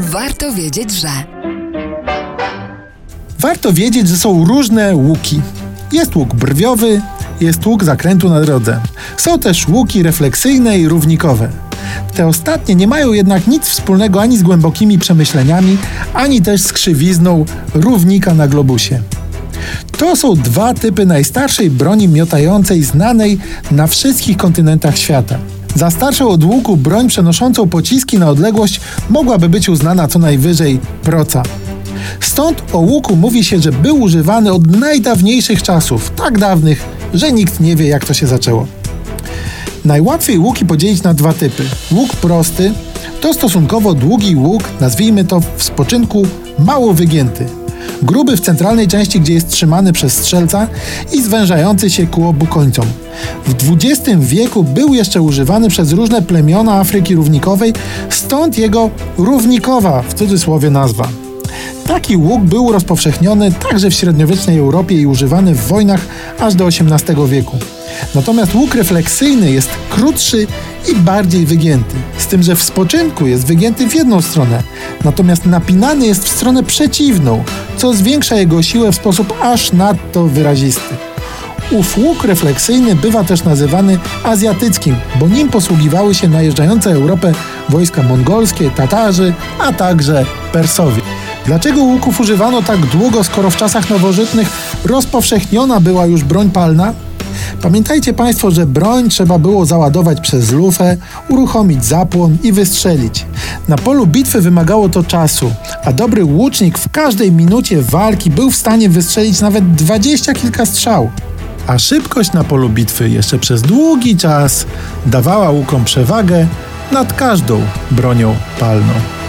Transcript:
Warto wiedzieć, że. Warto wiedzieć, że są różne łuki. Jest łuk brwiowy, jest łuk zakrętu na drodze. Są też łuki refleksyjne i równikowe. Te ostatnie nie mają jednak nic wspólnego ani z głębokimi przemyśleniami, ani też z krzywizną równika na globusie. To są dwa typy najstarszej broni miotającej znanej na wszystkich kontynentach świata. Za starszą od łuku broń przenoszącą pociski na odległość mogłaby być uznana co najwyżej proca. Stąd o łuku mówi się, że był używany od najdawniejszych czasów, tak dawnych, że nikt nie wie jak to się zaczęło. Najłatwiej łuki podzielić na dwa typy. Łuk prosty to stosunkowo długi łuk, nazwijmy to w spoczynku mało wygięty. Gruby w centralnej części, gdzie jest trzymany przez strzelca i zwężający się ku obu końcom. W XX wieku był jeszcze używany przez różne plemiona Afryki Równikowej, stąd jego równikowa w cudzysłowie nazwa. Taki łuk był rozpowszechniony także w średniowiecznej Europie i używany w wojnach aż do XVIII wieku. Natomiast łuk refleksyjny jest krótszy i bardziej wygięty, z tym, że w spoczynku jest wygięty w jedną stronę, natomiast napinany jest w stronę przeciwną, co zwiększa jego siłę w sposób aż nadto wyrazisty. Ów łuk refleksyjny bywa też nazywany azjatyckim, bo nim posługiwały się najeżdżające Europę wojska mongolskie, Tatarzy, a także Persowie. Dlaczego łuków używano tak długo, skoro w czasach nowożytnych rozpowszechniona była już broń palna? Pamiętajcie Państwo, że broń trzeba było załadować przez lufę, uruchomić zapłon i wystrzelić. Na polu bitwy wymagało to czasu, a dobry łucznik w każdej minucie walki był w stanie wystrzelić nawet dwadzieścia kilka strzał. A szybkość na polu bitwy jeszcze przez długi czas dawała łukom przewagę nad każdą bronią palną.